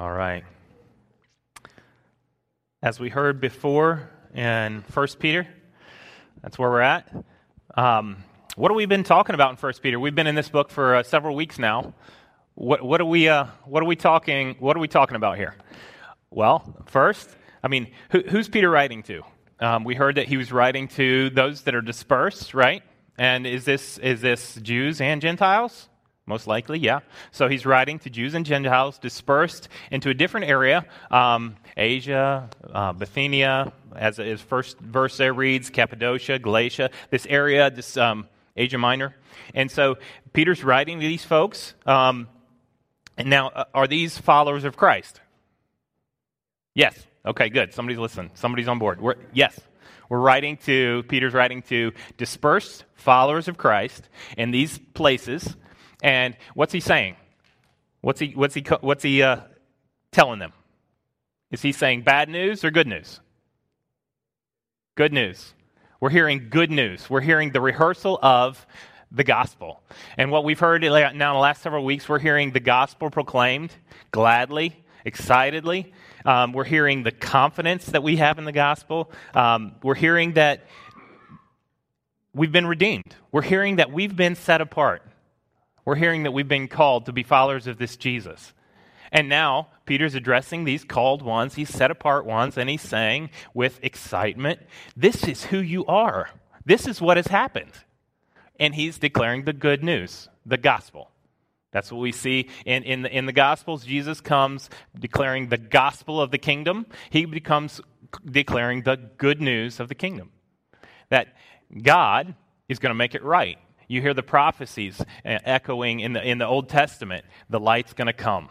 All right. As we heard before in 1 Peter, that's where we're at. Um, what have we been talking about in 1 Peter? We've been in this book for uh, several weeks now. What, what, are we, uh, what, are we talking, what are we talking about here? Well, first, I mean, who, who's Peter writing to? Um, we heard that he was writing to those that are dispersed, right? And is this, is this Jews and Gentiles? Most likely, yeah. So he's writing to Jews and Gentiles dispersed into a different area um, Asia, uh, Bithynia, as his first verse there reads, Cappadocia, Galatia, this area, this um, Asia Minor. And so Peter's writing to these folks. Um, and now, uh, are these followers of Christ? Yes. Okay, good. Somebody's listening. Somebody's on board. We're, yes. We're writing to, Peter's writing to dispersed followers of Christ in these places and what's he saying? What's he, what's he, what's he uh, telling them? Is he saying bad news or good news? Good news. We're hearing good news. We're hearing the rehearsal of the gospel. And what we've heard now in the last several weeks, we're hearing the gospel proclaimed gladly, excitedly. Um, we're hearing the confidence that we have in the gospel. Um, we're hearing that we've been redeemed. We're hearing that we've been set apart. We're hearing that we've been called to be followers of this Jesus. And now Peter's addressing these called ones, these set apart ones, and he's saying with excitement, This is who you are. This is what has happened. And he's declaring the good news, the gospel. That's what we see in, in, the, in the Gospels. Jesus comes declaring the gospel of the kingdom. He becomes declaring the good news of the kingdom. That God is going to make it right. You hear the prophecies uh, echoing in the, in the Old Testament. The light's going to come,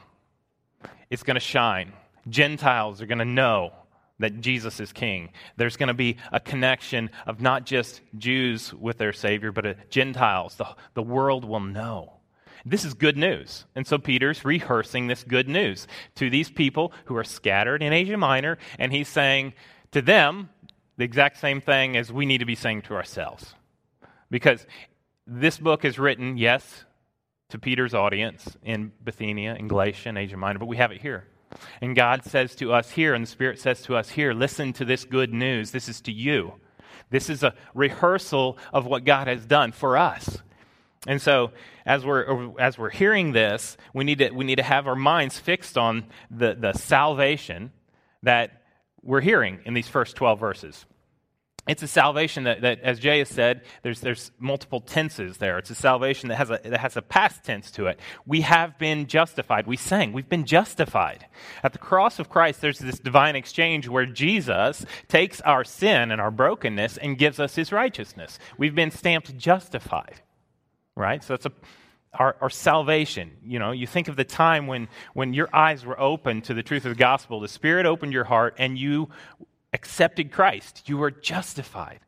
it's going to shine. Gentiles are going to know that Jesus is king. There's going to be a connection of not just Jews with their Savior, but uh, Gentiles. The, the world will know. This is good news. And so Peter's rehearsing this good news to these people who are scattered in Asia Minor, and he's saying to them the exact same thing as we need to be saying to ourselves. Because this book is written, yes, to Peter's audience in Bithynia, in Galatia, and Asia Minor, but we have it here. And God says to us here, and the Spirit says to us here, listen to this good news. This is to you. This is a rehearsal of what God has done for us. And so, as we're, as we're hearing this, we need, to, we need to have our minds fixed on the, the salvation that we're hearing in these first 12 verses. It's a salvation that, that, as Jay has said, there's, there's multiple tenses there. It's a salvation that has a, that has a past tense to it. We have been justified. We sang, we've been justified. At the cross of Christ, there's this divine exchange where Jesus takes our sin and our brokenness and gives us his righteousness. We've been stamped justified, right? So that's a, our, our, salvation. You know, you think of the time when, when your eyes were open to the truth of the gospel, the Spirit opened your heart, and you accepted Christ. You were justified.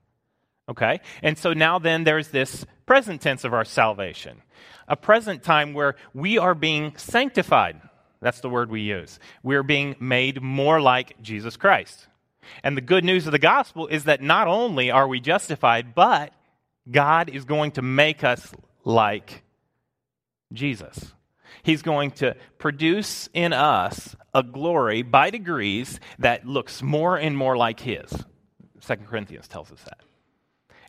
Okay? And so now then there's this present tense of our salvation, a present time where we are being sanctified. That's the word we use. We're being made more like Jesus Christ. And the good news of the gospel is that not only are we justified, but God is going to make us like Jesus. He's going to produce in us a glory by degrees that looks more and more like His. Second Corinthians tells us that.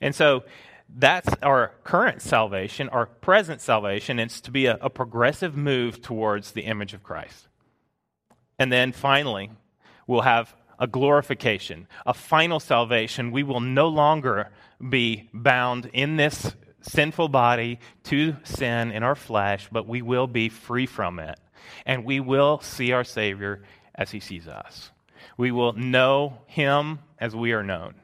And so that's our current salvation, our present salvation. It's to be a, a progressive move towards the image of Christ. And then finally, we'll have a glorification, a final salvation. We will no longer be bound in this sinful body to sin in our flesh, but we will be free from it. And we will see our Savior as he sees us. We will know him as we are known.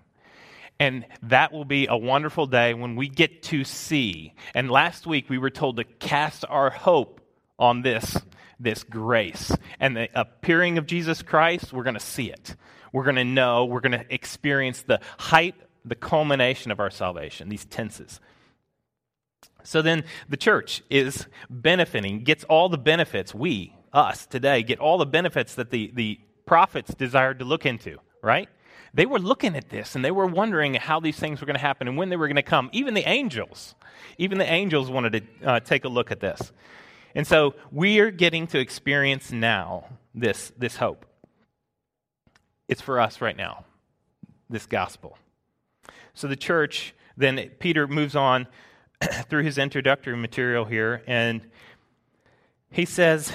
And that will be a wonderful day when we get to see. And last week we were told to cast our hope on this, this grace. And the appearing of Jesus Christ, we're going to see it. We're going to know, we're going to experience the height, the culmination of our salvation, these tenses. So then the church is benefiting, gets all the benefits, we, us today, get all the benefits that the, the prophets desired to look into, right? They were looking at this and they were wondering how these things were going to happen and when they were going to come. Even the angels, even the angels wanted to uh, take a look at this. And so we are getting to experience now this, this hope. It's for us right now, this gospel. So the church, then Peter moves on through his introductory material here, and he says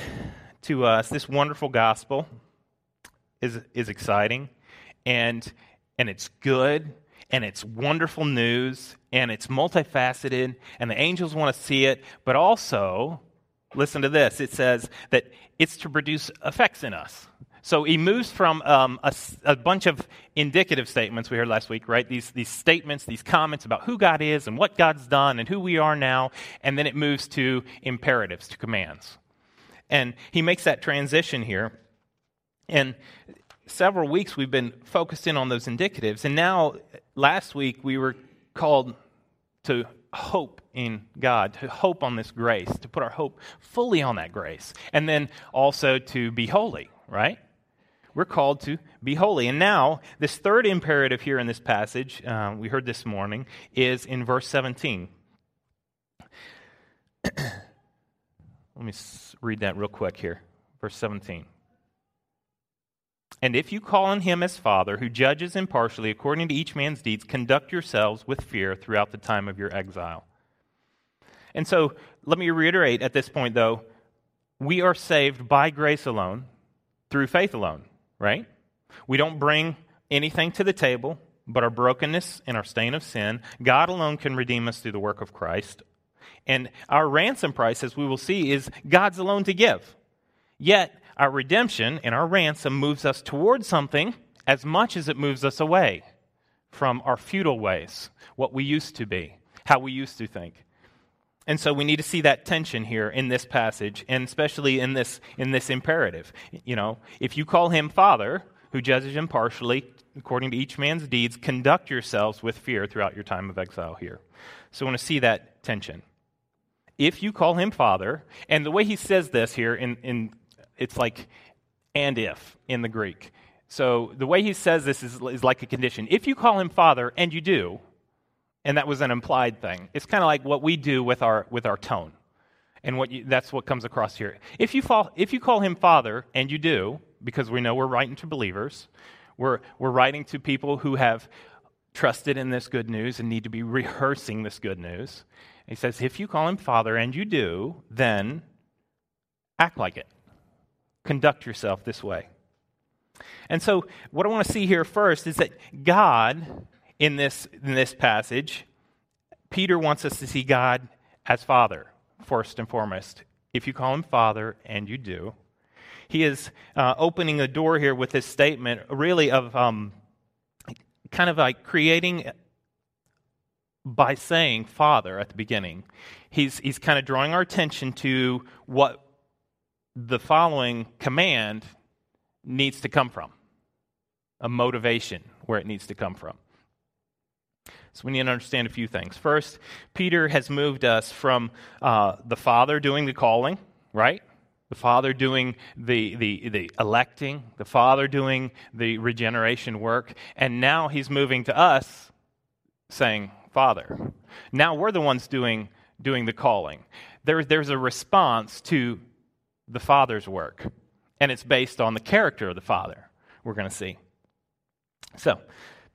to us this wonderful gospel is, is exciting, and, and it's good, and it's wonderful news, and it's multifaceted, and the angels want to see it, but also, listen to this it says that it's to produce effects in us. So he moves from um, a, a, bunch of indicative statements we heard last week, right? These, these statements, these comments about who God is and what God's done and who we are now, and then it moves to imperatives, to commands. And he makes that transition here. And several weeks we've been focused in on those indicatives. And now, last week, we were called to hope in God, to hope on this grace, to put our hope fully on that grace, and then also to be holy, right? We're called to be holy. And now, this third imperative here in this passage, uh, we heard this morning, is in verse 17. Let me read that real quick here. Verse 17. And if you call on him as Father, who judges impartially according to each man's deeds, conduct yourselves with fear throughout the time of your exile. And so, let me reiterate at this point, though, we are saved by grace alone, through faith alone right? We don't bring anything to the table but our brokenness and our stain of sin. God alone can redeem us through the work of Christ. And our ransom price, as we will see, is God's alone to give. Yet, our redemption and our ransom moves us towards something as much as it moves us away from our futile ways, what we used to be, how we used to think. And so we need to see that tension here in this passage, and especially in this, in this imperative. You know, if you call him Father, who judges impartially according to each man's deeds, conduct yourselves with fear throughout your time of exile here. So I want to see that tension. If you call him Father, and the way he says this here, in, in it's like and if in the Greek. So the way he says this is, is like a condition. If you call him Father, and you do, and that was an implied thing. It's kind of like what we do with our, with our tone. And what you, that's what comes across here. If you, fall, if you call him Father, and you do, because we know we're writing to believers, we're, we're writing to people who have trusted in this good news and need to be rehearsing this good news. He says, if you call him Father, and you do, then act like it. Conduct yourself this way. And so, what I want to see here first is that God in this, in this passage, Peter wants us to see God as Father, first and foremost. If you call him Father, and you do, he is uh, opening a door here with this statement, really, of um, kind of like creating by saying Father at the beginning. He's, he's kind of drawing our attention to what the following command needs to come from a motivation where it needs to come from. So we need to understand a few things. First, Peter has moved us from uh, the Father doing the calling, right? The Father doing the, the, the electing, the Father doing the regeneration work, and now he's moving to us saying, Father. Now we're the ones doing, doing the calling. There, there's a response to the Father's work, and it's based on the character of the Father, we're going to see. So,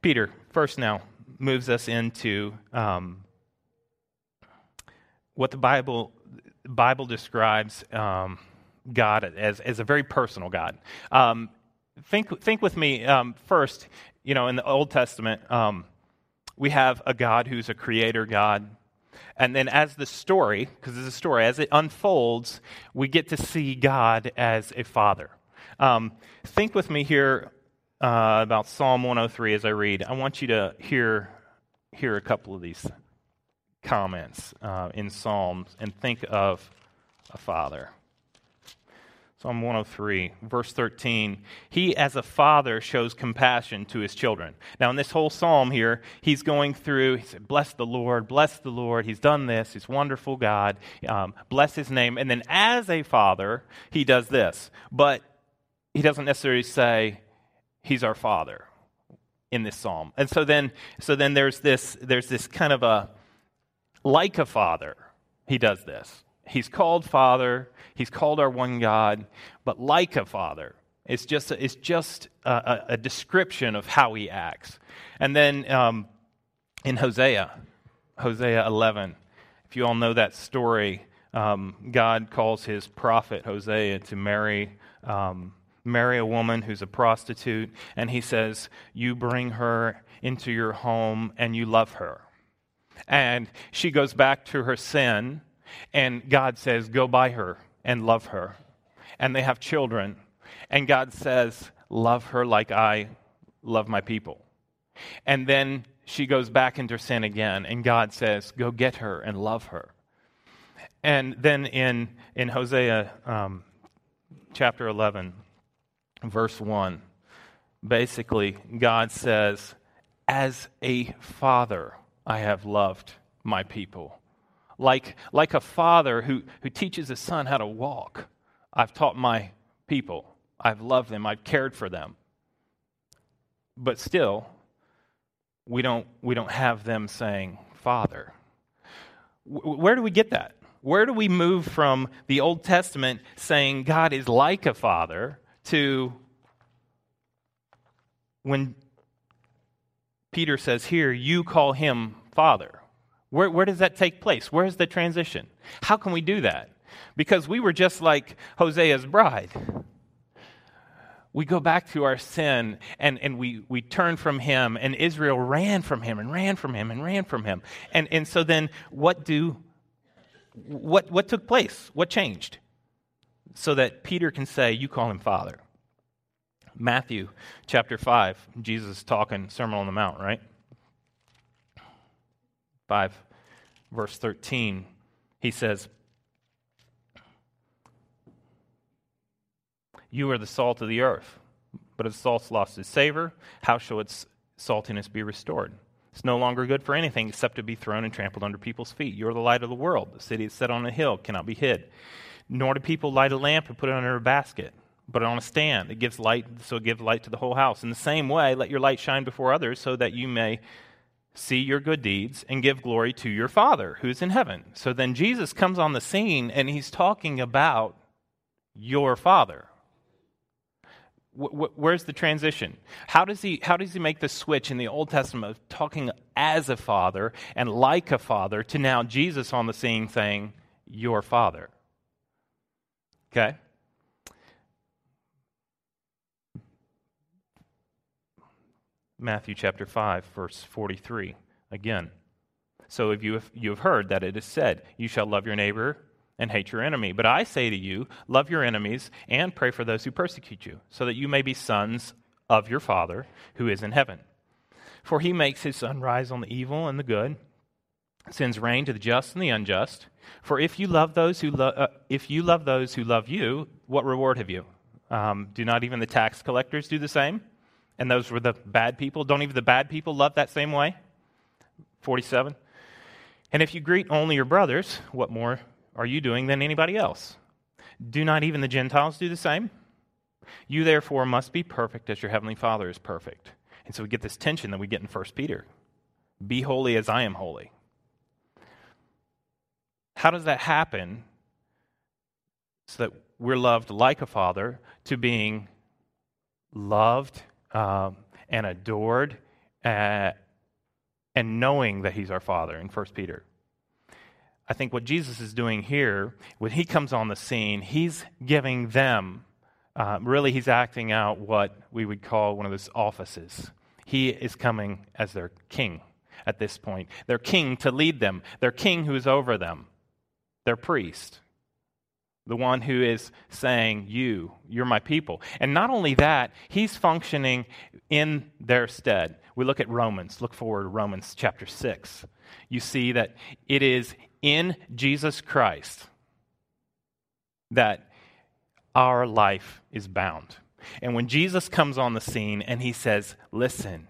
Peter, first now, moves us into um, what the Bible Bible describes um, God as as a very personal God. Um, think think with me um, first. You know, in the Old Testament, um, we have a God who's a creator God. And then, as the story, because it's a story, as it unfolds, we get to see God as a father. Um, think with me here uh, about Psalm 103 as I read. I want you to hear, hear a couple of these comments uh, in Psalms and think of a father. Psalm 103, verse 13. He, as a father, shows compassion to his children. Now, in this whole psalm here, he's going through, he said, Bless the Lord, bless the Lord. He's done this. He's wonderful God. Um, bless his name. And then, as a father, he does this. But he doesn't necessarily say, he's our father in this psalm. And so then so then there's this there's this kind of a like a father, he does this. He's called Father, He's called our one God, but like a Father. It's just, it's just a, a description of how He acts. And then um, in Hosea, Hosea 11, if you all know that story, um, God calls his prophet Hosea to marry, um, marry a woman who's a prostitute, and he says, You bring her into your home and you love her. And she goes back to her sin, and God says, Go buy her and love her. And they have children. And God says, Love her like I love my people. And then she goes back into sin again, and God says, Go get her and love her. And then in, in Hosea um, chapter 11, verse 1, basically, God says, As a father, I have loved my people. Like, like a father who, who teaches his son how to walk, I've taught my people. I've loved them. I've cared for them. But still, we don't, we don't have them saying, Father. Where do we get that? Where do we move from the Old Testament saying God is like a father to when Peter says here, you call him father? Where, where does that take place? Where's the transition? How can we do that? Because we were just like Hosea's bride we go back to our sin and, and we, we turn from him, and Israel ran from him and ran from him and ran from him. And, and so then, what do what, what took place? What changed? So that Peter can say, You call him Father. Matthew chapter 5, Jesus talking, Sermon on the Mount, right? 5, verse 13, he says, You are the salt of the earth. But if salt's lost its savor, how shall its saltiness be restored? It's no longer good for anything except to be thrown and trampled under people's feet. You are the light of the world. The city is set on a hill, cannot be hid. Nor do people light a lamp and put it under a basket, but on a stand. It gives light, so it gives light to the whole house. In the same way, let your light shine before others, so that you may see your good deeds and give glory to your Father who's in heaven. So then Jesus comes on the scene and he's talking about your Father where's the transition? How does, he, how does he make the switch in the Old Testament of talking as a father and like a father to now Jesus on the scene saying, Your father? Okay? Matthew chapter 5, verse 43. Again. So if you have, you have heard that it is said, You shall love your neighbor and hate your enemy. But I say to you, love your enemies and pray for those who persecute you, so that you may be sons of your Father who is in heaven. For he makes his sun rise on the evil and the good, sends rain to the just and the unjust. For if you love those who lo- uh, if you love those who love you, what reward have you? Um, do not even the tax collectors do the same? And those were the bad people. Don't even the bad people love that same way? 47. And if you greet only your brothers, what more are you doing than anybody else? Do not even the Gentiles do the same? You therefore must be perfect as your heavenly Father is perfect. And so we get this tension that we get in 1 Peter Be holy as I am holy. How does that happen so that we're loved like a father to being loved um, and adored uh, and knowing that he's our father in 1 Peter? I think what Jesus is doing here, when he comes on the scene, he's giving them, uh, really, he's acting out what we would call one of those offices. He is coming as their king at this point. Their king to lead them, their king who is over them, their priest, the one who is saying, You, you're my people. And not only that, he's functioning in their stead. We look at Romans, look forward to Romans chapter 6. You see that it is in Jesus Christ that our life is bound. And when Jesus comes on the scene and he says, Listen,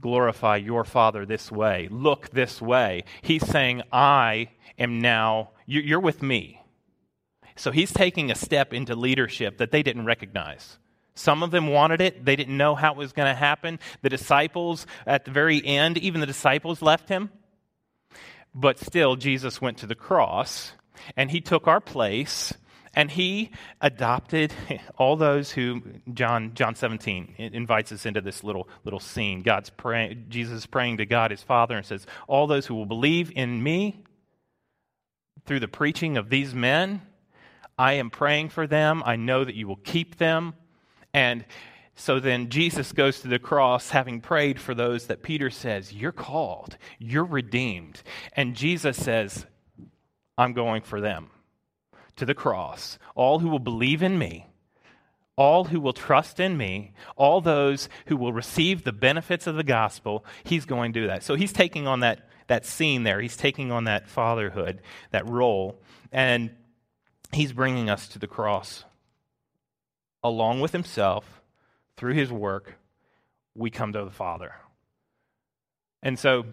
glorify your Father this way, look this way, he's saying, I am now, you're with me. So he's taking a step into leadership that they didn't recognize. Some of them wanted it. They didn't know how it was going to happen. The disciples, at the very end, even the disciples left him. But still, Jesus went to the cross and he took our place and he adopted all those who John John 17 invites us into this little little scene. God's praying Jesus praying to God his Father and says, "All those who will believe in me through the preaching of these men, I am praying for them. I know that you will keep them." And so then Jesus goes to the cross having prayed for those that Peter says, You're called, you're redeemed. And Jesus says, I'm going for them to the cross. All who will believe in me, all who will trust in me, all those who will receive the benefits of the gospel, he's going to do that. So he's taking on that, that scene there. He's taking on that fatherhood, that role, and he's bringing us to the cross along with himself through his work, we come to the Father. And so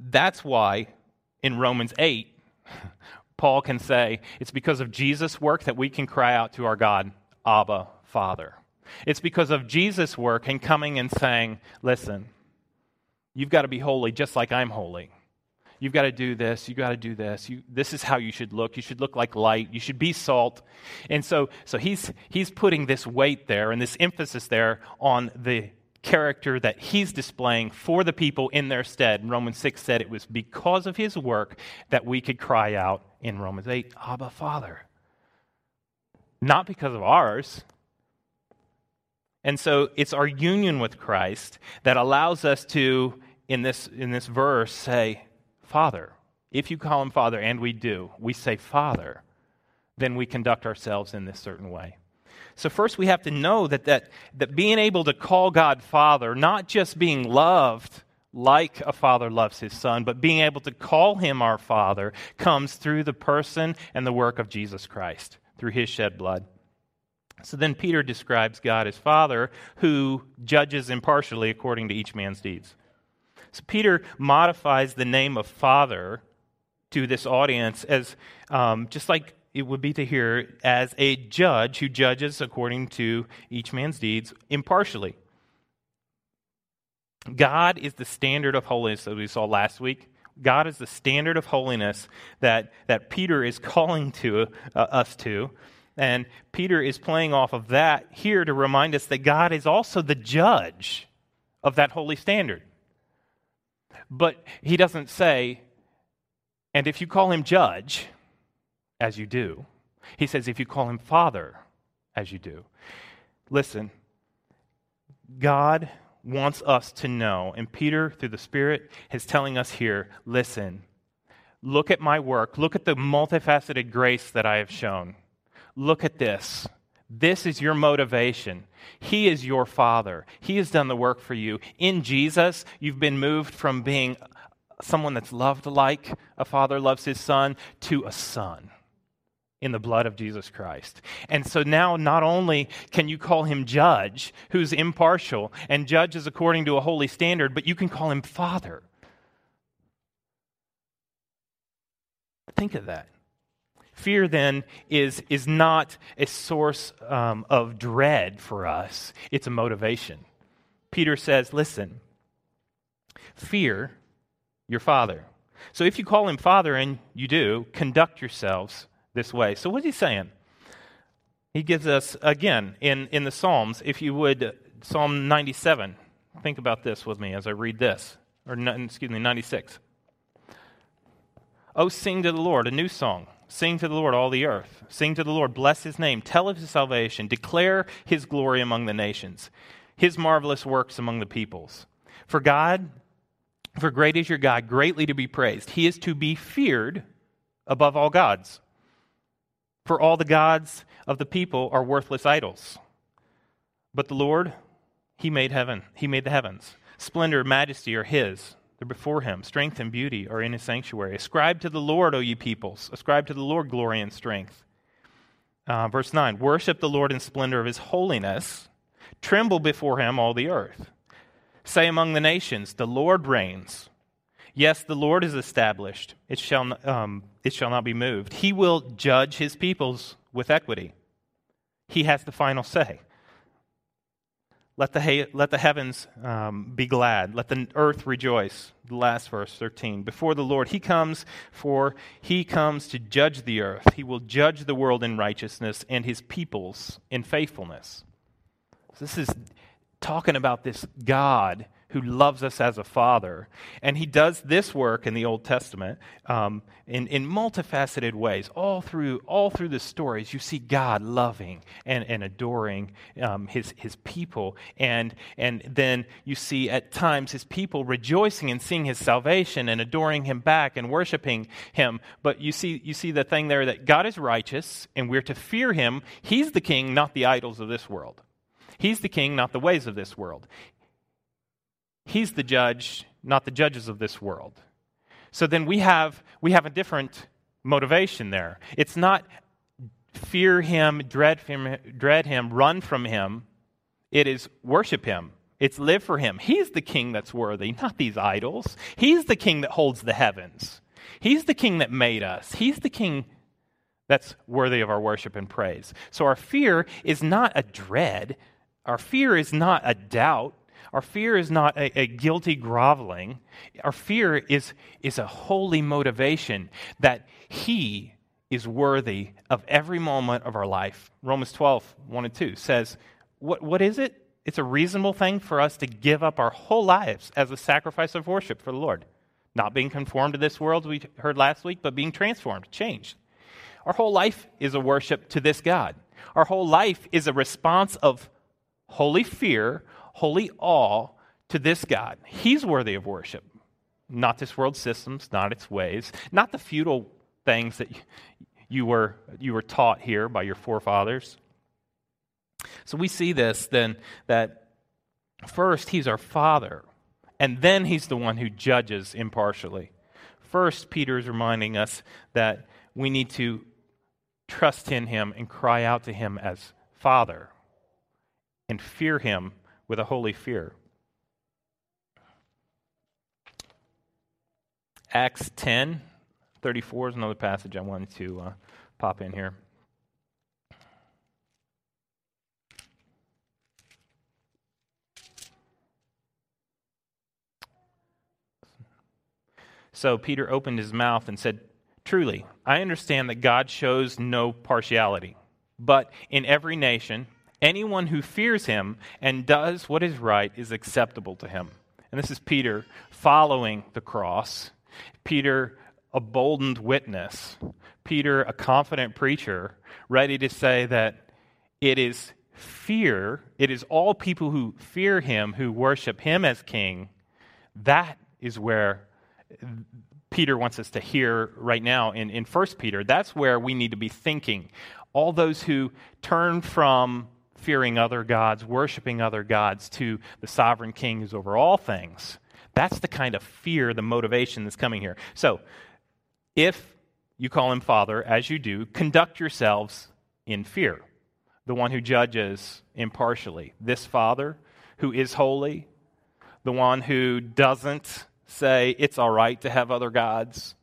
that's why in Romans 8, Paul can say, it's because of Jesus' work that we can cry out to our God, Abba, Father. It's because of Jesus' work and coming and saying, listen, you've got to be holy just like I'm holy. You've got to do this. You've got to do this. You, this is how you should look. You should look like light. You should be salt. And so, so he's, he's putting this weight there and this emphasis there on the character that he's displaying for the people in their stead. Romans 6 said it was because of his work that we could cry out in Romans 8, Abba, Father. Not because of ours. And so it's our union with Christ that allows us to, in this, in this verse, say, Father. If you call him Father, and we do, we say Father, then we conduct ourselves in this certain way. So, first, we have to know that, that, that being able to call God Father, not just being loved like a father loves his son, but being able to call him our Father, comes through the person and the work of Jesus Christ, through his shed blood. So then Peter describes God as Father, who judges impartially according to each man's deeds. So Peter modifies the name of Father to this audience as um, just like it would be to hear as a judge who judges according to each man's deeds impartially. God is the standard of holiness that we saw last week. God is the standard of holiness that, that Peter is calling to uh, us to. And Peter is playing off of that here to remind us that God is also the judge of that holy standard. But he doesn't say, and if you call him judge, as you do, he says, if you call him father, as you do. Listen, God wants us to know, and Peter, through the Spirit, is telling us here listen, look at my work, look at the multifaceted grace that I have shown. Look at this. This is your motivation. He is your Father. He has done the work for you. In Jesus, you've been moved from being someone that's loved like a father loves his son to a son in the blood of Jesus Christ. And so now not only can you call him judge, who's impartial and judges according to a holy standard, but you can call him father. Think of that. Fear, then, is, is not a source um, of dread for us, it's a motivation. Peter says, Listen, fear your father. So if you call him father, and you do, conduct yourselves this way. So what's he saying? He gives us, again, in, in the Psalms, if you would, Psalm 97. Think about this with me as I read this. Or, excuse me, 96. Oh, sing to the Lord a new song Sing to the Lord, all the earth. Sing to the Lord, bless his name. Tell of his salvation. Declare his glory among the nations, his marvelous works among the peoples. For God, for great is your God, greatly to be praised. He is to be feared above all gods. For all the gods of the people are worthless idols. But the Lord, he made heaven, he made the heavens. Splendor, majesty are his they're before him. Strength and beauty are in his sanctuary. Ascribe to the Lord, O ye peoples. Ascribe to the Lord glory and strength. Uh, verse 9 Worship the Lord in splendor of his holiness. Tremble before him, all the earth. Say among the nations, The Lord reigns. Yes, the Lord is established. It shall, um, it shall not be moved. He will judge his peoples with equity. He has the final say. let the, let the heavens um, be glad. Let the earth rejoice. The last verse, 13. Before the Lord, he comes, for he comes to judge the earth. He will judge the world in righteousness and his peoples in faithfulness. So this is talking about this God who loves us as a father. And he does this work in the Old Testament um, in, in multifaceted ways. All through, all through the stories, you see God loving and, and adoring um, his, his people. And, and then you see at times his people rejoicing and seeing his salvation and adoring him back and worshiping him. But you see, you see the thing there that God is righteous and we're to fear him. He's the king, not the idols of this world. He's the king, not the ways of this world. He's the judge, not the judges of this world. So then we have, we have a different motivation there. It's not fear him, dread him, dread him, run from him. It is worship him. It's live for him. He's the king that's worthy, not these idols. He's the king that holds the heavens. He's the king that made us. He's the king that's worthy of our worship and praise. So our fear is not a dread. Our fear is not a doubt. Our fear is not a, a, guilty groveling. Our fear is, is a holy motivation that He is worthy of every moment of our life. Romans 12, 1 and 2 says, What, what is it? It's a reasonable thing for us to give up our whole lives as a sacrifice of worship for the Lord. Not being conformed to this world, we heard last week, but being transformed, changed. Our whole life is a worship to this God. Our whole life is a response of holy fear, holy awe to this God. He's worthy of worship, not this world's systems, not its ways, not the futile things that you were, you were taught here by your forefathers. So we see this then that first, He's our Father, and then He's the one who judges impartially. First, Peter is reminding us that we need to trust in Him and cry out to Him as Father and fear Him with a holy fear. Acts 10 34 is another passage I wanted to uh, pop in here. So Peter opened his mouth and said, Truly, I understand that God shows no partiality, but in every nation, Anyone who fears him and does what is right is acceptable to him. And this is Peter following the cross. Peter, a boldened witness. Peter, a confident preacher, ready to say that it is fear, it is all people who fear him, who worship him as king. That is where Peter wants us to hear right now in, in 1 Peter. That's where we need to be thinking. All those who turn from fearing other gods, worshiping other gods, to the sovereign king who's over all things. That's the kind of fear, the motivation that's coming here. So, if you call him Father, as you do, conduct yourselves in fear. The one who judges impartially. This Father who is holy, the one who doesn't say it's all right to have other gods,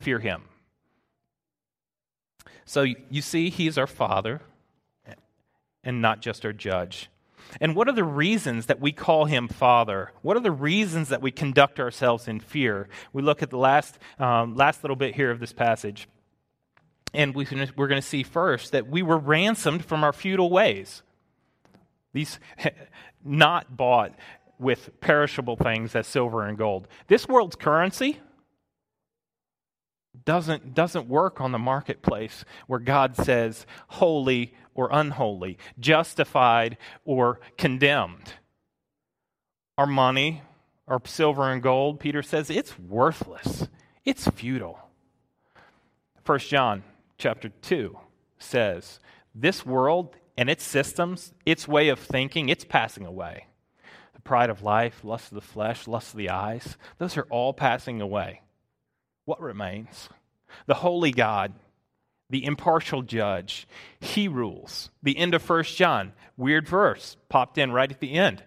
fear him. So you see, he's our Father and not just our judge. And what are the reasons that we call him Father? What are the reasons that we conduct ourselves in fear? We look at the last, um, last little bit here of this passage. And we, we're going to see first that we were ransomed from our futile ways. These not bought with perishable things as silver and gold. This world's currency doesn't, doesn't work on the marketplace where God says holy or unholy, justified or condemned. Our money, our silver and gold, Peter says, it's worthless. It's futile. 1 John chapter 2 says, This world and its systems, its way of thinking, it's passing away. The pride of life, lust of the flesh, lust of the eyes, those are all passing away. What remains? The holy God the impartial judge. He rules. The end of First John, weird verse, popped in right at the end.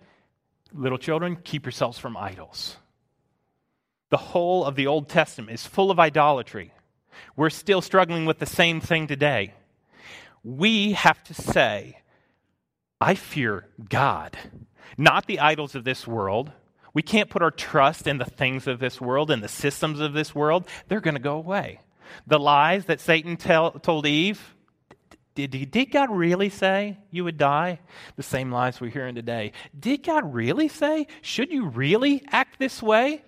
Little children, keep yourselves from idols. The whole of the Old Testament is full of idolatry. We're still struggling with the same thing today. We have to say, I fear God, not the idols of this world. We can't put our trust in the things of this world and the systems of this world. They're going to go away. The lies that Satan tell, told Eve, did, did God really say you would die? The same lies we're hearing today. Did God really say? Should you really act this way?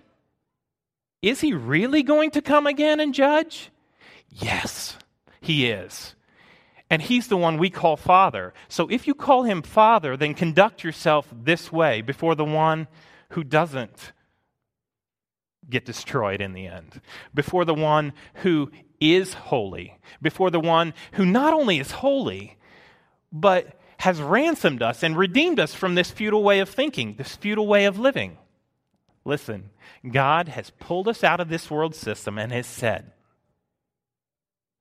Is he really going to come again and judge? Yes, he is. And he's the one we call Father. So if you call him Father, then conduct yourself this way before the one who doesn't get destroyed in the end, before the one who is holy, before the one who not only is holy, but has ransomed us and redeemed us from this futile way of thinking, this futile way of living. Listen, God has pulled us out of this world system and has said,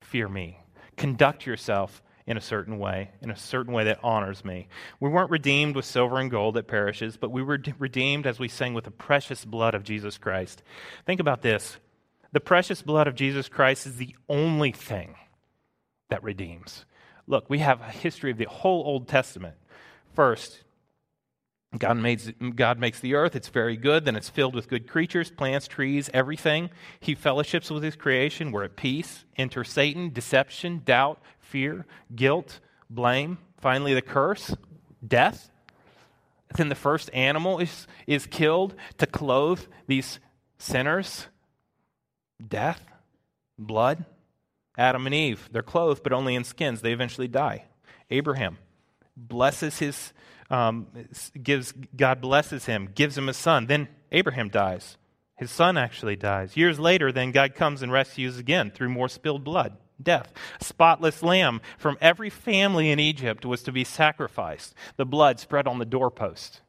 Fear me. Conduct yourself in a certain way, in a certain way that honors me. We weren't redeemed with silver and gold that perishes, but we were redeemed, as we sang, with the precious blood of Jesus Christ. Think about this the precious blood of Jesus Christ is the only thing that redeems. Look, we have a history of the whole Old Testament. First, God makes, God makes the earth, it's very good, then it's filled with good creatures, plants, trees, everything. He fellowships with his creation. We're at peace. Enter Satan, deception, doubt, fear, guilt, blame. Finally, the curse, death. Then the first animal is, is killed to clothe these sinners. Death, blood. Adam and Eve, they're clothed, but only in skins. They eventually die. Abraham blesses his um, gives, God blesses him, gives him a son. Then Abraham dies. His son actually dies. Years later, then God comes and rescues again through more spilled blood, death. A spotless lamb from every family in Egypt was to be sacrificed. The blood spread on the doorpost.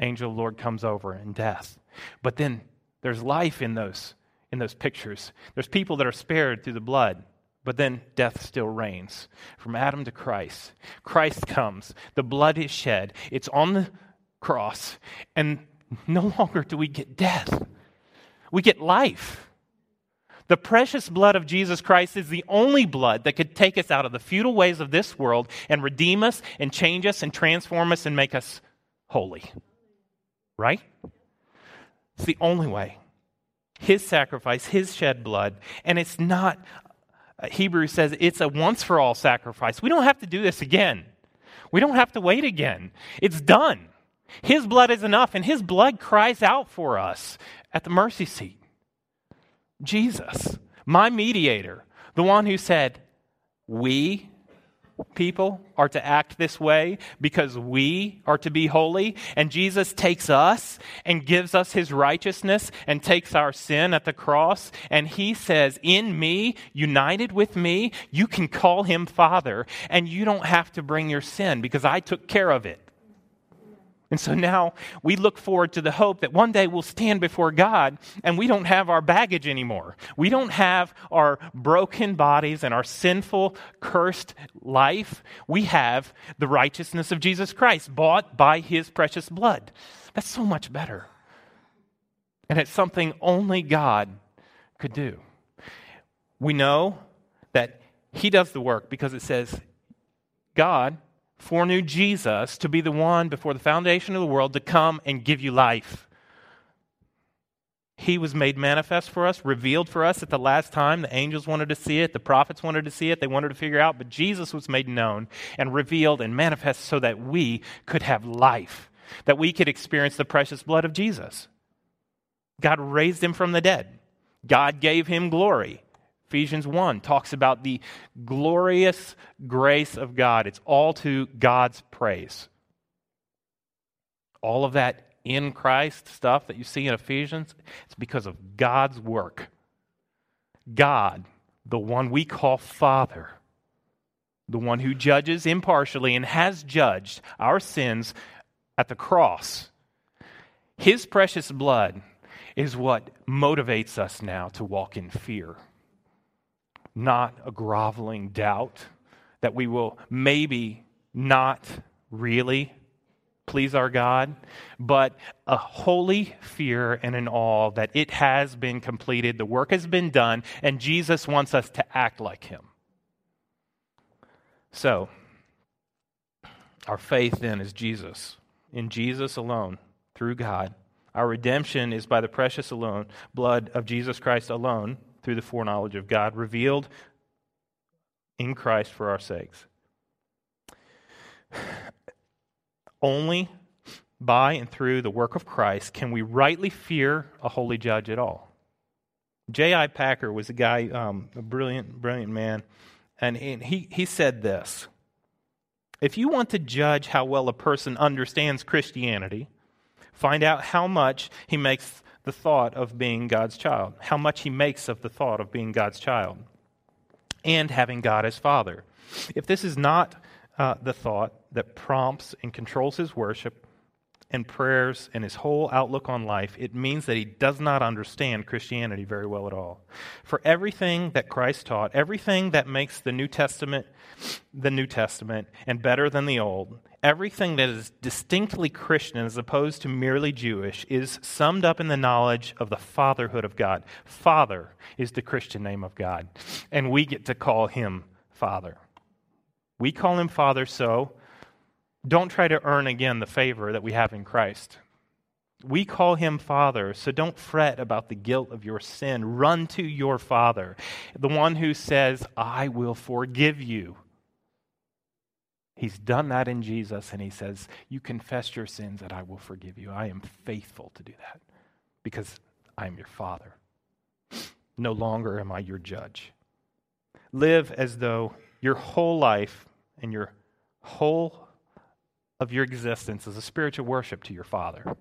Angel of the Lord comes over and death. But then there's life in those in those pictures. There's people that are spared through the blood. But then death still reigns. From Adam to Christ, Christ comes. The blood is shed. It's on the cross. And no longer do we get death, we get life. The precious blood of Jesus Christ is the only blood that could take us out of the futile ways of this world and redeem us and change us and transform us and make us holy. Right? It's the only way. His sacrifice, His shed blood. And it's not Uh, Hebrews says it's a once for all sacrifice. We don't have to do this again. We don't have to wait again. It's done. His blood is enough, and His blood cries out for us at the mercy seat. Jesus, my mediator, the one who said, We people are to act this way because we are to be holy. And Jesus takes us and gives us his righteousness and takes our sin at the cross. And he says, In me, united with me, you can call him Father, and you don't have to bring your sin because I took care of it. And so now we look forward to the hope that one day we'll stand before God and we don't have our baggage anymore. We don't have our broken bodies and our sinful, cursed life. We have the righteousness of Jesus Christ, bought by his precious blood. That's so much better. And it's something only God could do. We know that he does the work because it says, God foreknew Jesus to be the one before the foundation of the world to come and give you life. He was made manifest for us, revealed for us at the last time. The angels wanted to see it, the prophets wanted to see it, they wanted to figure out, but Jesus was made known and revealed and manifest so that we could have life, that we could experience the precious blood of Jesus. God raised him from the dead, God gave him glory. Ephesians 1 talks about the glorious grace of God. It's all to God's praise. All of that in Christ stuff that you see in Ephesians, it's because of God's work. God, the one we call Father, the one who judges impartially and has judged our sins at the cross, his precious blood is what motivates us now to walk in fear not a groveling doubt that we will maybe not really please our God, but a holy fear and an awe that it has been completed, the work has been done, and Jesus wants us to act like Him. So, Our faith then is Jesus, in Jesus alone, through God. Our redemption is by the precious alone, blood of Jesus Christ alone, through the foreknowledge of God, revealed in Christ for our sakes. Only by and through the work of Christ can we rightly fear a holy judge at all. J.I. Packer was a guy, um, a brilliant, brilliant man, and he, he said this If you want to judge how well a person understands Christianity, find out how much he makes the thought of being God's child, how much he makes of the thought of being God's child, and having God as Father. If this is not uh, the thought that prompts and controls his worship, and prayers and his whole outlook on life, it means that he does not understand Christianity very well at all. For everything that Christ taught, everything that makes the New Testament the New Testament and better than the Old, everything that is distinctly Christian as opposed to merely Jewish, is summed up in the knowledge of the fatherhood of God. Father is the Christian name of God, and we get to call him Father. We call him Father so don't try to earn again the favor that we have in Christ. We call him Father, so don't fret about the guilt of your sin. Run to your Father, the one who says, I will forgive you. He's done that in Jesus, and he says, You confess your sins, and I will forgive you. I am faithful to do that because I am your Father. No longer am I your judge. Live as though your whole life and your whole of your existence is a spiritual worship to your Father.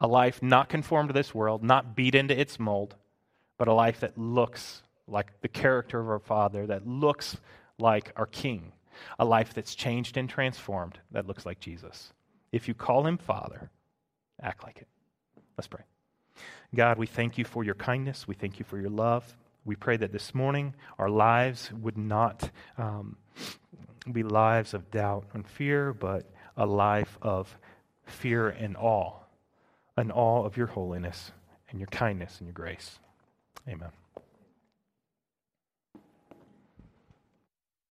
A life not conformed to this world, not beat into its mold, but a life that looks like the character of our Father, that looks like our King. A life that's changed and transformed, that looks like Jesus. If you call him Father, act like it. Let's pray. God, we thank you for your kindness. We thank you for your love. We pray that this morning our lives would not um, be lives of doubt and fear, but a life of fear and awe, an awe of your holiness and your kindness and your grace. Amen.